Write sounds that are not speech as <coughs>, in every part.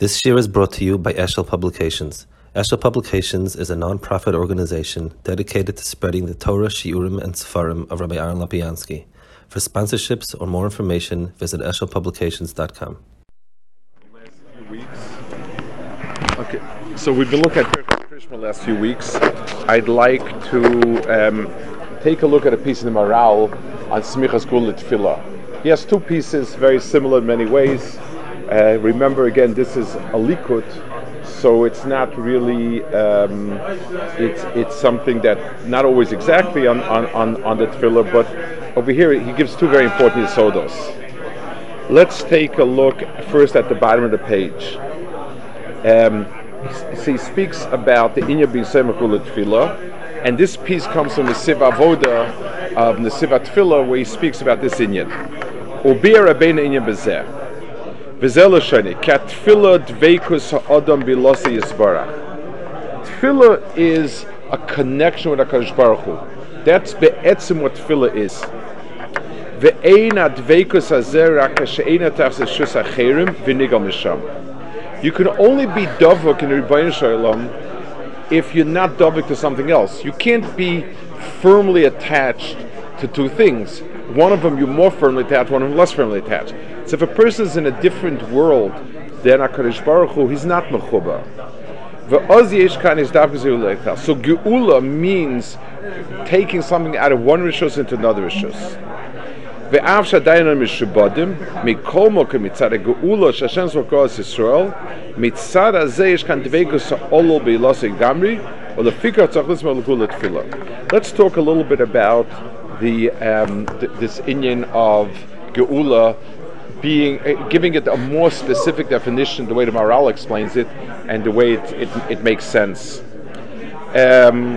This year is brought to you by Eshel Publications. Eshel Publications is a non-profit organization dedicated to spreading the Torah, Shiurim, and Sefarim of Rabbi Aaron Lopiansky. For sponsorships or more information, visit eshelpublications.com. Okay, so we've been looking at Krishma the last few weeks. I'd like to um, take a look at a piece in the Maharal on Smichas Gul Tefillah. He has two pieces, very similar in many ways. Uh, remember again, this is a likut, so it's not really um, it's it's something that not always exactly on on, on, on the tefillah, but over here he gives two very important yisodos. Let's take a look first at the bottom of the page. Um, he, he speaks about the inya being semachul tefillah, and this piece comes from the Siv Avoda of the Siv Tefillah, where he speaks about this inyan. Ubir Rabbeinu inyan bezeh. V'zelo shani, ki tefillah dveikus ha'adam bilosi yisbarach. Tefillah is a connection with HaKadosh Baruch Hu. That's be'etzim what tefillah is. Ve'ein ha'dveikus hazer rak ha'she'ein ha'tachs ha'shus ha'cherim v'nigal misham. You can only be dovuk in Rebbeinu Shalom if you're not dovuk to something else. You can't be firmly attached to two things one of them you're more firmly attached, one of them less firmly attached. So if a person is in a different world than HaKadosh Baruch Hu, he's not Mechuba. So Geula means taking something out of one Rishos into another Rishos. Let's talk a little bit about the, um, th- this inyan of geula being uh, giving it a more specific definition, the way the Maharal explains it, and the way it, it, it makes sense. Um,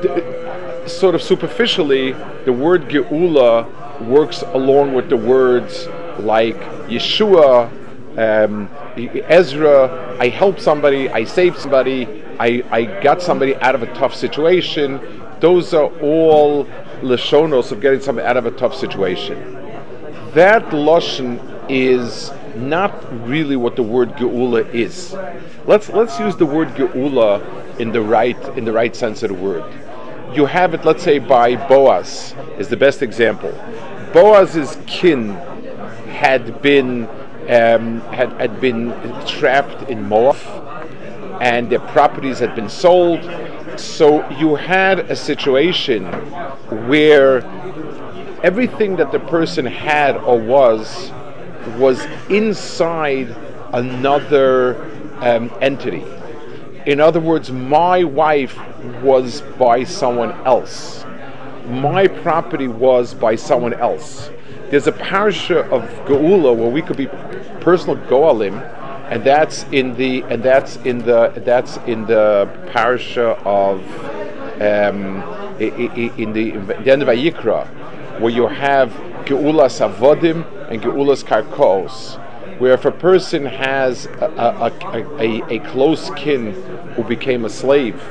the, sort of superficially, the word Geula works along with the words like Yeshua, um, Ezra, I help somebody, I save somebody, I, I got somebody out of a tough situation. Those are all lashonos of getting somebody out of a tough situation that lashon is not really what the word geula is. Let's let's use the word geula in the right in the right sense of the word. You have it, let's say, by Boaz is the best example. Boaz's kin had been um, had had been trapped in Moab, and their properties had been sold. So you had a situation where everything that the person had or was was inside another um, entity. In other words, my wife was by someone else. My property was by someone else. There's a parasha of Geula where we could be personal Goalim, and that's in the and that's in the that's in the parasha of um, in the, the end of Vayikra, where you have Geulas Avodim and Geulas Karkos, where if a person has a, a, a, a, close kin who became a slave,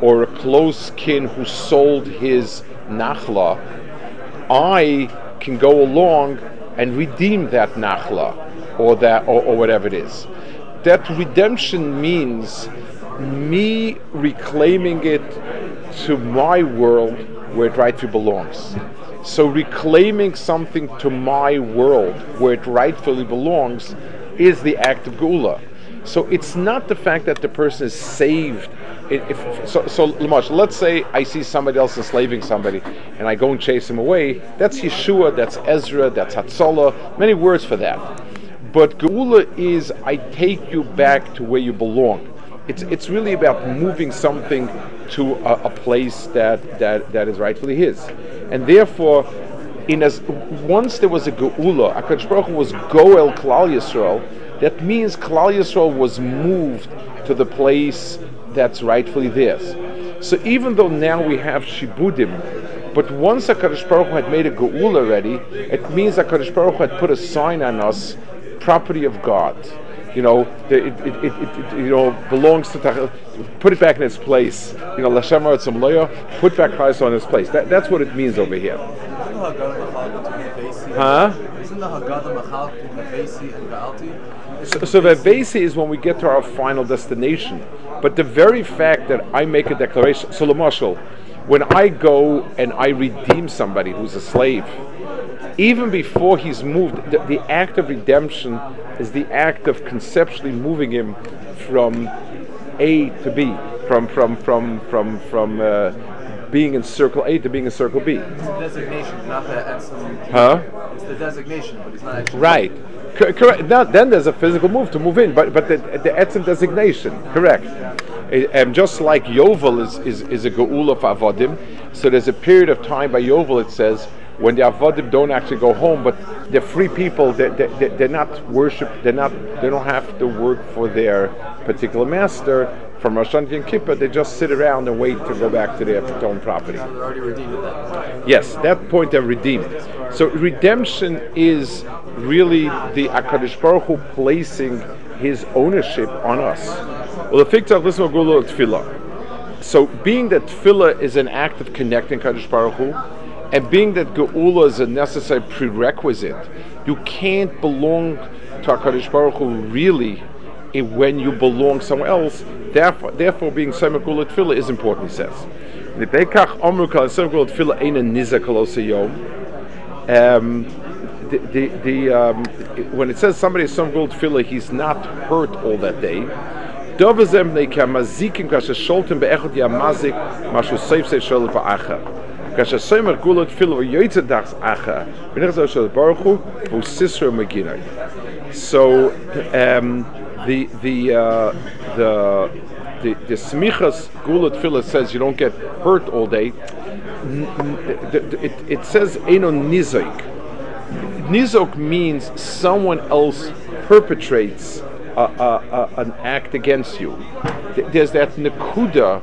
or a close kin who sold his nachla, I can go along and redeem that nachla, or that, or, or whatever it is. That redemption means me reclaiming it to my world where it rightfully belongs. So reclaiming something to my world where it rightfully belongs is the act of Geula. So it's not the fact that the person is saved. If, so, so let's say I see somebody else enslaving somebody, and I go and chase him away. That's Yeshua, that's Ezra, that's Hatzalah. Many words for that. But Geula is I take you back to where you belong. It's it's really about moving something to a, a place that, that that is rightfully his and therefore, in as once there was a geula, Akadosh Baruch was goel Klal Yisrael. That means Klal Yisrael was moved to the place that's rightfully theirs. So even though now we have shibudim, but once Hakadosh Baruch Hu had made a geula already, it means Hakadosh Baruch Hu had put a sign on us, property of God you know, it, it, it, you know belongs to put it back in its place. You know, Lashem some loya, put back Christ on its place. That, that's what it means over here. Huh? Isn't the Haggadah Vesi and? So, is when we get to our final destination. But the very fact that I make a declaration, so Lamashal, when I go and I redeem somebody who's a slave, even before he's moved, the, the act of redemption is the act of conceptually moving him from A to B, from from from from from uh, being in circle A to being in circle B. It's the designation, not the etzem. Huh? It's the designation, but he's not actually. Right. Co- correct. Now, then there's a physical move to move in, but but the, the etzem designation, correct. And just like Yovel is, is, is a geula of avodim, so there's a period of time by Yovel it says when the avodim don't actually go home, but they're free people. They, they, they- they're not worship. They're not. They don't have to work for their particular master. From Rosh Hashanah and Kippur, they just sit around and wait to go back to their own property. They're already redeemed at that. Yes, that point they're redeemed. So redemption is really the Akadosh Baruch Hu placing His ownership on us. Well, the fikta listen to Tefillah. So, being that Tefillah is an act of connecting Kadosh Baruch Hu, and being that Geula is a necessary prerequisite, you can't belong to Hakadosh Baruch Hu really when you belong somewhere else. Therefore, therefore being Sema Geula Tefillah is important. He says. Um, the, the, the um, when it says somebody is some gold tefillah, he's not hurt all that day. Dovazem ne kamazikim kasha sholtem beechot yamazik mashu seif se shol ba'acha. Kasha acha. So um, the the uh, the the, the smichas gulat tefillah says you don't get hurt all day. It, it says eno nizoik. Nizok means someone else perpetrates a, a, a, an act against you. There's that nakuda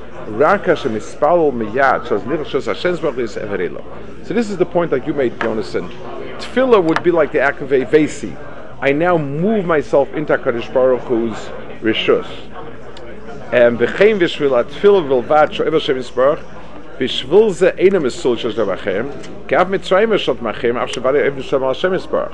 So this is the point that you made, Jonathan. Tefillah would be like the act Vesi. I now move myself into Kadosh Baruch Hu's Rishus. And v'chein v'shvil atfil v'lvad sho'ev Hashem Yisbarach v'shvil ze esul shesh davachem k'av mitzrayim eshot machem av shevari ev nisham Hashem Yisbarach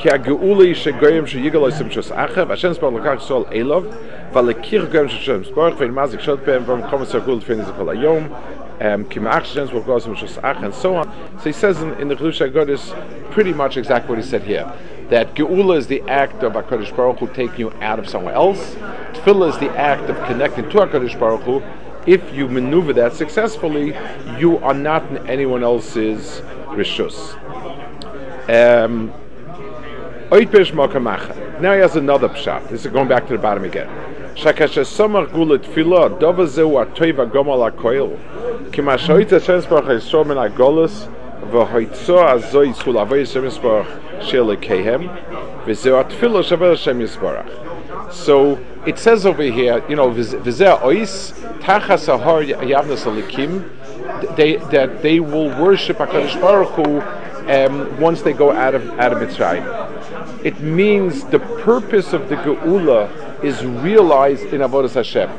Geula yi shegoyim sheyigal oisim shos achav, Hashem spar lekach sol elov, v'alekir goyim shoshem spar, v'in mazik shot behem, v'am chomas ha-gul tfein zikol hayom, um, ki ma'ach Hashem spar goyim shos ach, and so on. So he says in, in the Chiddushei Aggados pretty much exactly what he said here. That geula is the act of HaKadosh Baruch Hu taking you out of somewhere else. Tefillah is the act of connecting to HaKadosh Baruch Hu. If you maneuver that successfully, you are not in anyone else's rishus. Um, Now he has another pshat. This is going back to the bottom again. Shakasha samach gula tefillah, dova zeu gomal akoil. Kima min lekehem, v'zeu Yisbarach. So it says over here, you know, v'zeh ois tachas ahar yavnas alikim, they that they will worship Hakadosh Baruch Hu um, once they go out of out of Mitzrayim. It means the purpose of the Geula is realized in Avodas Hashem.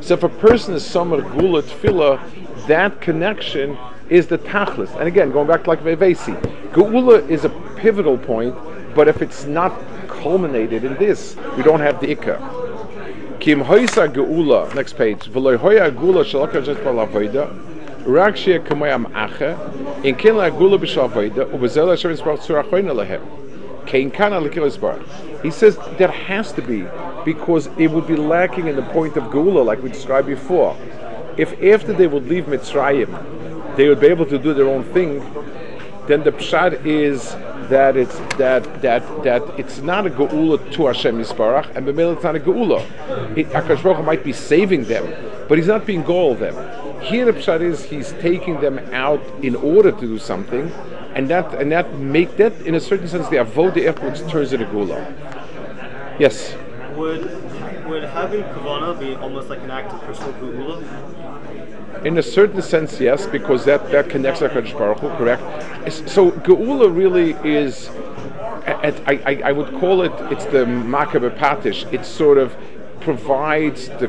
So if a person is Samar Gula Tefillah, that connection is the Tachlis. And again, going back to like Vevesi, Geula is a pivotal point, but if it's not culminated in this, we don't have the Ikka. Kim hoisa geula, next page. V'loy hoya geula shalaka jet He says there has to be because it would be lacking in the point of Geula, like we described before. If after they would leave Mitzrayim, they would be able to do their own thing, then the pshat is that it's that that that it's not a geula to Hashem Yisbarach, and b'mel it's not a geula. Akash Baruch might be saving them, but he's not being goal them. Here the pshat is he's taking them out in order to do something, and that and that make that in a certain sense the avodah which turns into geula. Yes. Would would having kavana be almost like an act of personal geula? In a certain sense, yes, because that, that connects HaKadosh Baruch Hu, correct? So Geula really is, at, I, I, I would call it, it's the Makeh B'Patish. It sort of provides the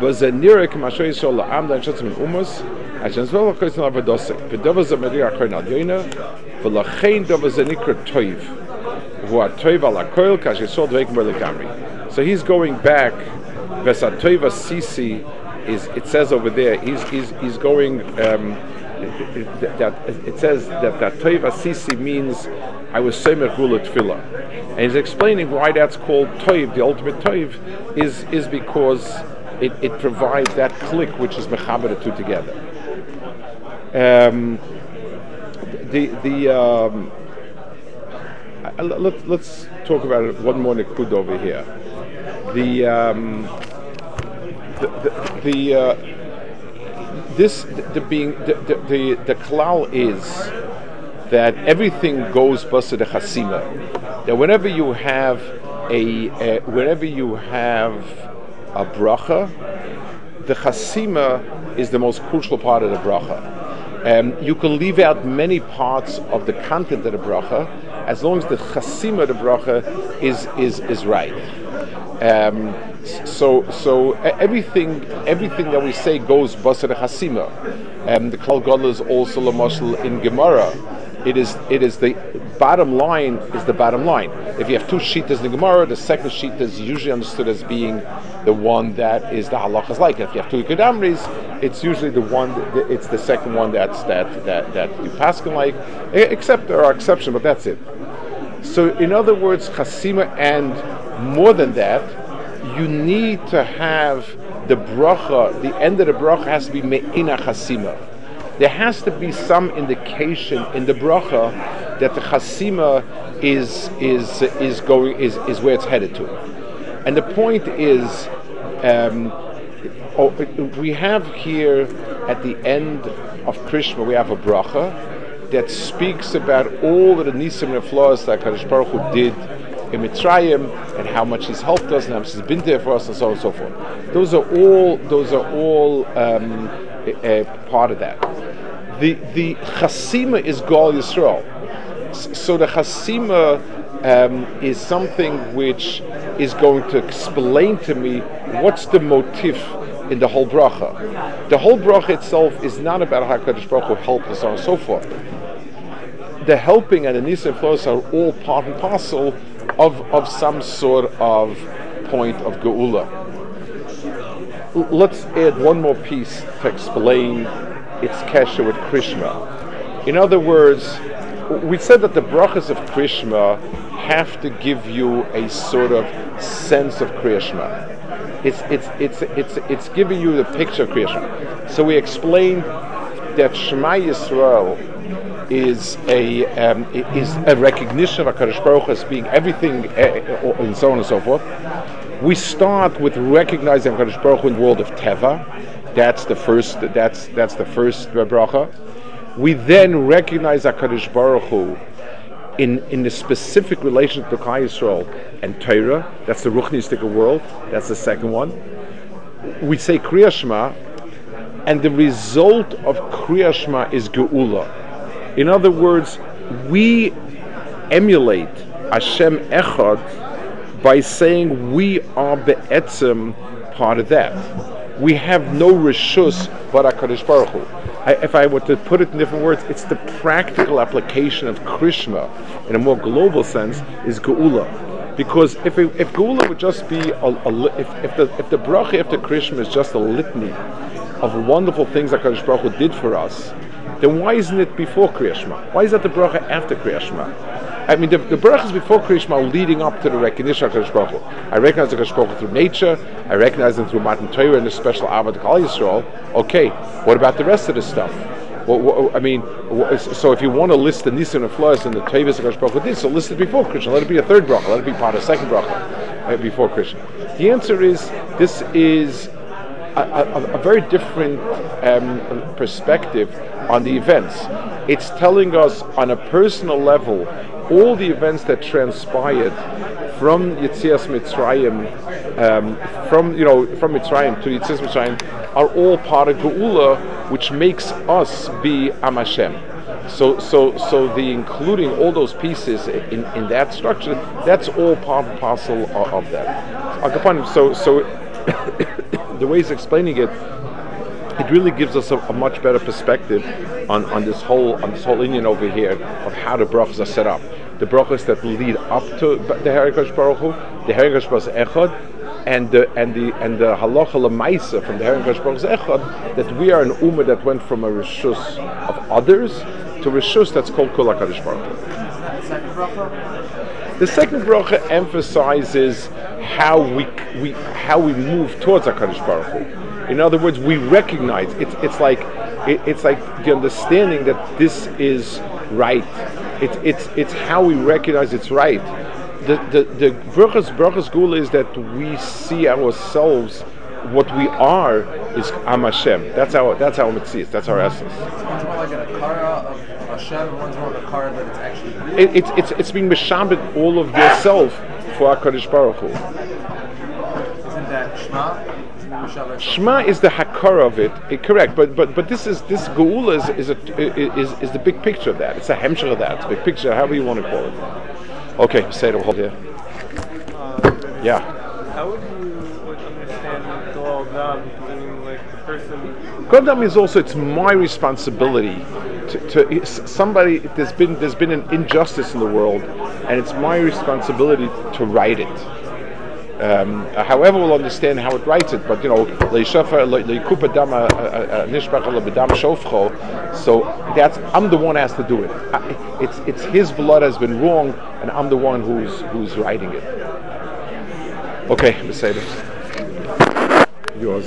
was a near kemashoy sol am dan shatz mit umus as es wel koiz na vados pedov ze meria khoyna yoina vol a gein dov ze nikr toyv hu a so he's going back vesa toyva sisi is it says over there he's he's he's going um that, that it says that that toiva sisi means I was semer gula tefillah, and he's explaining why that's called toiv. The ultimate toiv is is because it, it provides that click which is mechaber two together. Um, the the um, uh, let, let's talk about it one more nikud over here. The um, the the, the uh, this the, being the the the, klal is that everything goes basa the chasima. That whenever you have a, a whenever you have a bracha, the chasima is the most crucial part of the bracha. Um, you can leave out many parts of the content of the bracha as long as the chasima of the bracha is is is right. Um, so so everything everything that we say goes the chasima. Um, the klal gadol is also lamashal in Gemara. It is it is the bottom line is the bottom line. If you have two shitas in the Gemara, the second sheet is usually understood as being the one that is the halachas like. If you have two kedamris, it's usually the one. That, it's the second one that's that that that you pass like. Except there are exceptions, but that's it. So in other words, chasima and more than that, you need to have the bracha. The end of the bracha has to be me'ina chasima there has to be some indication in the bracha that the chasima is is is going is, is where it's headed to, and the point is, um, oh, we have here at the end of Krishma we have a bracha that speaks about all the nisim and flaws that Kadosh Baruch Hu did in Mitzrayim and how much He's helped us and how much He's been there for us and so on and so forth. Those are all those are all um, a, a part of that the the chasima is Gal Yisrael. So the chasima um, is something which is going to explain to me what's the motif in the whole bracha. The whole bracha itself is not about Hakadosh Baruch Hu helped us on and so forth. The helping and the nisim flows are all part and parcel of of some sort of point of geula. Let's add one more piece to explain its kesher with Krishma. In other words, we said that the brachas of Krishma have to give you a sort of sense of Krishma. It's it's it's it's it's giving you the picture of Krishma. So we explained that Shema Yisrael is a um, is a recognition of Hakadosh Baruch Hu as being everything, uh, and so on and so forth. We start with recognizing Hakadosh Baruch Hu in the world of Teva. That's the first. That's that's the first bracha. We then recognize Hakadosh Baruch Hu in in the specific relation to Klal Yisrael and Torah. That's the Ruchnistic world. That's the second one. We say Kriya Shema, and the result of Kriya Shema is Geula. In other words, we emulate Hashem Echad by saying we are be'etzem part of that. We have no rishus but HaKadosh Baruch Hu. I, if I were to put it in different words, it's the practical application of Krishma in a more global sense is Geula. Because if, it, if Geula would just be, a, a, if, if, the, if the bracha after Krishma is just a litany of wonderful things that Kadosh Baruch Hu did for us, then why isn't it before Kriyashma? Why is that the bracha after Kriyashma? I mean, the, the brachas before Kriyashma leading up to the recognition of Kadosh Baruch Hu. I recognize the Kadosh Baruch Hu through nature. I recognize them through Matan Torah and the special Avad Kal Yisrael. Okay, what about the rest of the stuff? Well, what, I mean, so if you want to list the nisim and Flores and the Tavis of Kadosh Baruch Hu so list it before Krishma. Let it be a third bracha. Let it be part of the second bracha uh, before Krishma. The answer is this is a, a, a very different um, perspective on the events. It's telling us on a personal level all the events that transpired from Yitzias Mitzrayim, um, from you know from Mitzrayim to Yitzias Mitzrayim, are all part of Geula, which makes us be Am Hashem. So, so, so the including all those pieces in, in that structure, that's all part and parcel of, of that. So, so <coughs> the way he's explaining it, it really gives us a, a, much better perspective on, on this whole on this whole inyan over here of how the brachas are set up. The brachas that lead up to the Herikash Baruch Hu, the Herikash Baruch Echad, and the and the and the halacha lemaisa from the Herikash Baruch Echad that we are an ummah that went from a rishus of others to rishus that's called Kol Hakadosh Baruch Hu. The second bracha emphasizes how we, we how we move towards Hakadosh Baruch Hu. In other words, we recognize it's it's like it, it's like the understanding that this is right. It's it's it's how we recognize it's right. The the the brachas brachas is that we see ourselves what we are is Am Hashem. That's our that's our mitzvah. That's our essence. One's more like an akara of Hashem. One's more akara that it's actually. It, it's it's it's being meshabed all of yourself for our Hakadosh Baruch Hu. Isn't that Shema? Shema is the hakara of it, it, correct? But but but this is this geula is is, a, is is the big picture of that. It's a hemshah of that. It's a big picture, however you want to call it. Okay, say it. Hold here. Uh, yeah. How would you like, understand Goal Dam? I mean, like the person. Is also it's my responsibility to, to somebody. There's been there's been an injustice in the world, and it's my responsibility to right it. Um, uh, however, we'll understand how it writes it, but you know, so that's I'm the one has to do it. It's it's his blood has been wrong, and I'm the one who's who's writing it. Okay, Mercedes, yours.